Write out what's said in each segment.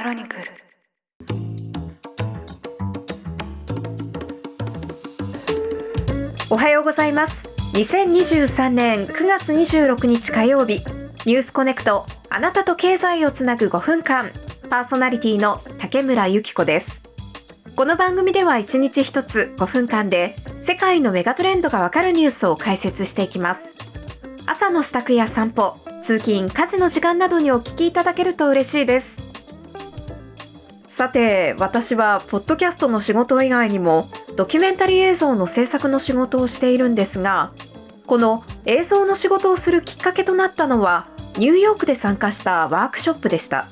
クロニクル。おはようございます。2023年9月26日火曜日。ニュースコネクト。あなたと経済をつなぐ5分間パーソナリティの竹村由紀子です。この番組では1日1つ5分間で世界のメガトレンドがわかるニュースを解説していきます。朝の支度や散歩通勤家事の時間などにお聞きいただけると嬉しいです。さて私はポッドキャストの仕事以外にもドキュメンタリー映像の制作の仕事をしているんですがこの映像の仕事をするきっかけとなったのはニューヨークで参加したワークショップでした。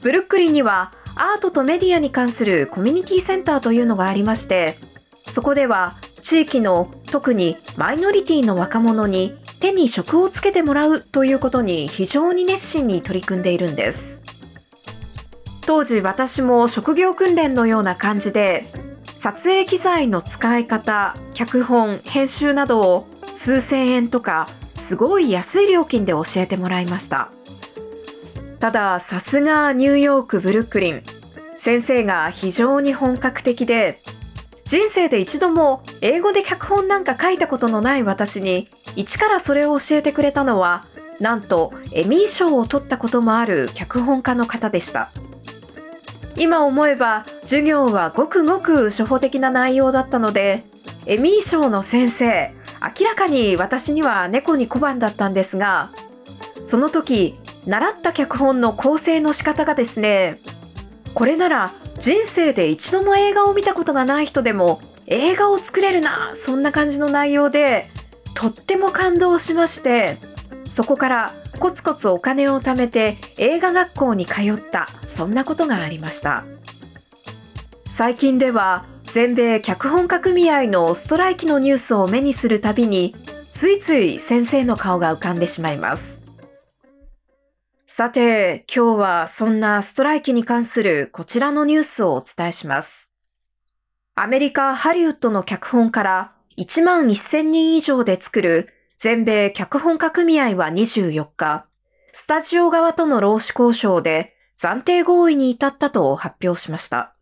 ブルックリンにはアートとメディアに関するコミュニティセンターというのがありましてそこでは地域の特にマイノリティの若者に手に職をつけてもらうということに非常に熱心に取り組んでいるんです。当時私も職業訓練のような感じで撮影機材の使い方脚本編集などを数千円とかすごい安い料金で教えてもらいました。たださすがニューヨークブルックリン。先生が非常に本格的で人生で一度も英語で脚本なんか書いたことのない私に一からそれを教えてくれたのはなんとエミー賞を取ったこともある脚本家の方でした。今思えば授業はごくごく初歩的な内容だったのでエミー賞の先生明らかに私には猫に小判だったんですがその時習った脚本の構成の仕方がですねこれなら人生で一度も映画を見たことがない人でも映画を作れるなそんな感じの内容でとっても感動しましてそこからコツコツお金を貯めて映画学校に通った。そんなことがありました。最近では全米脚本家組合のストライキのニュースを目にするたびについつい先生の顔が浮かんでしまいます。さて、今日はそんなストライキに関するこちらのニュースをお伝えします。アメリカ・ハリウッドの脚本から1万1000人以上で作る全米脚本家組合は24日、スタジオ側との労使交渉で暫定合意に至ったと発表しました。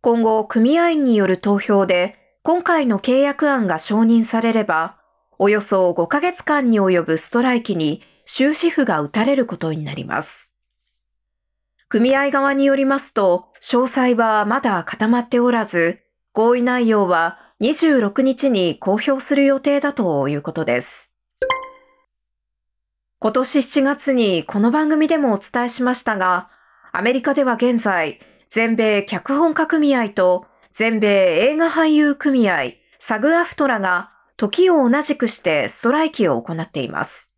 今後、組合員による投票で今回の契約案が承認されれば、およそ5ヶ月間に及ぶストライキに終止符が打たれることになります。組合側によりますと、詳細はまだ固まっておらず、合意内容は26日に公表する予定だということです。今年7月にこの番組でもお伝えしましたが、アメリカでは現在、全米脚本家組合と全米映画俳優組合、サグアフトラが時を同じくしてストライキを行っています。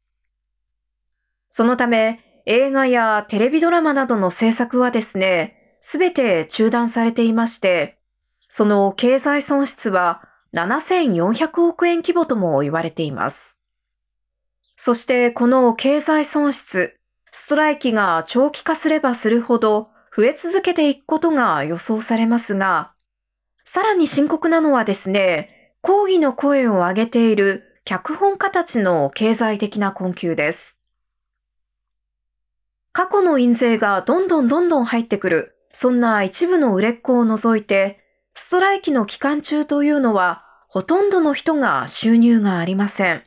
そのため、映画やテレビドラマなどの制作はですね、すべて中断されていまして、その経済損失は7400億円規模とも言われています。そしてこの経済損失、ストライキが長期化すればするほど増え続けていくことが予想されますが、さらに深刻なのはですね、抗議の声を上げている脚本家たちの経済的な困窮です。過去の印税がどんどんどんどん入ってくる、そんな一部の売れっ子を除いて、ストライキの期間中というのは、ほとんどの人が収入がありません。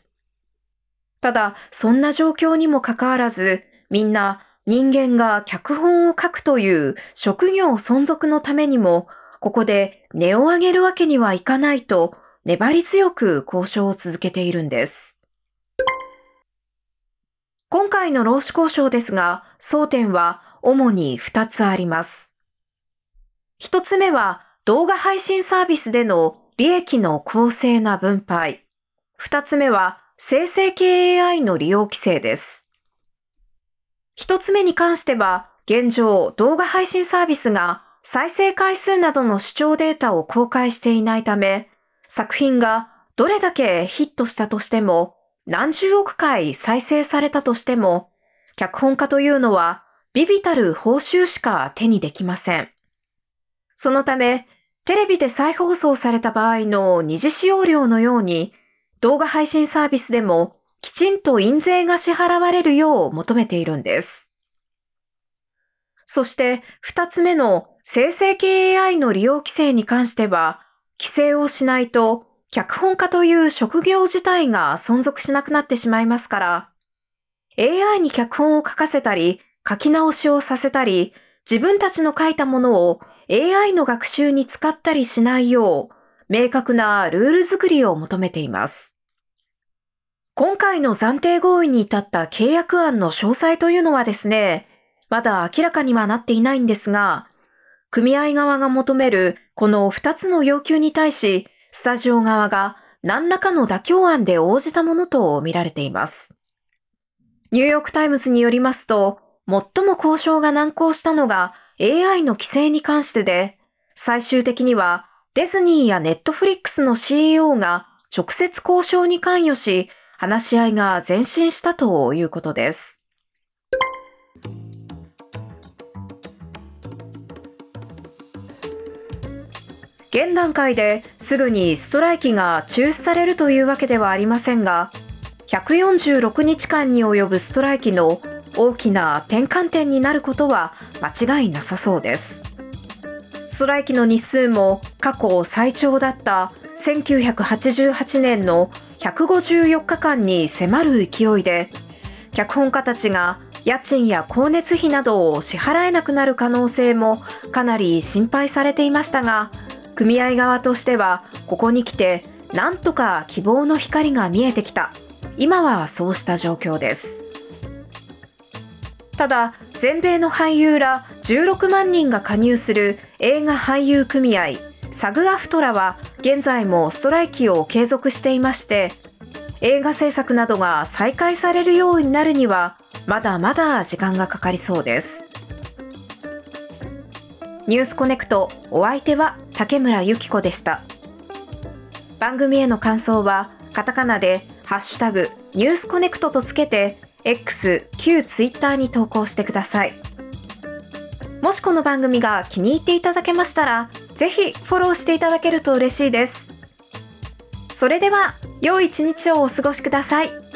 ただ、そんな状況にもかかわらず、みんな人間が脚本を書くという職業存続のためにも、ここで値を上げるわけにはいかないと粘り強く交渉を続けているんです。今回の労使交渉ですが、争点は主に2つあります。1つ目は動画配信サービスでの利益の公正な分配。2つ目は生成系 AI の利用規制です。1つ目に関しては、現状動画配信サービスが再生回数などの視聴データを公開していないため、作品がどれだけヒットしたとしても何十億回再生されたとしても、脚本家というのはビビたる報酬しか手にできません。そのため、テレビで再放送された場合の二次使用料のように、動画配信サービスでもきちんと印税が支払われるよう求めているんです。そして二つ目の生成系 AI の利用規制に関しては、規制をしないと脚本家という職業自体が存続しなくなってしまいますから、AI に脚本を書かせたり、書き直しをさせたり、自分たちの書いたものを AI の学習に使ったりしないよう、明確なルール作りを求めています。今回の暫定合意に至った契約案の詳細というのはですね、まだ明らかにはなっていないんですが、組合側が求めるこの2つの要求に対し、スタジオ側が何らかの妥協案で応じたものと見られています。ニューヨークタイムズによりますと、最も交渉が難航したのが AI の規制に関してで、最終的にはディズニーやネットフリックスの CEO が直接交渉に関与し、話し合いが前進したということです。現段階ですぐにストライキが中止されるというわけではありませんが、146日間に及ぶストライキの大きな転換点になることは間違いなさそうです。ストライキの日数も過去最長だった1988年の154日間に迫る勢いで、脚本家たちが家賃や光熱費などを支払えなくなる可能性もかなり心配されていましたが、組合側としてはここに来てなんとか希望の光が見えてきた今はそうした状況ですただ全米の俳優ら16万人が加入する映画俳優組合サグアフトラは現在もストライキを継続していまして映画制作などが再開されるようになるにはまだまだ時間がかかりそうです。ニュースコネクトお相手は竹村由紀子でした。番組への感想はカタカナでハッシュタグニュースコネクトとつけて X 旧 Twitter に投稿してくださいもしこの番組が気に入っていただけましたらぜひフォローしていただけると嬉しいですそれでは良い一日をお過ごしください。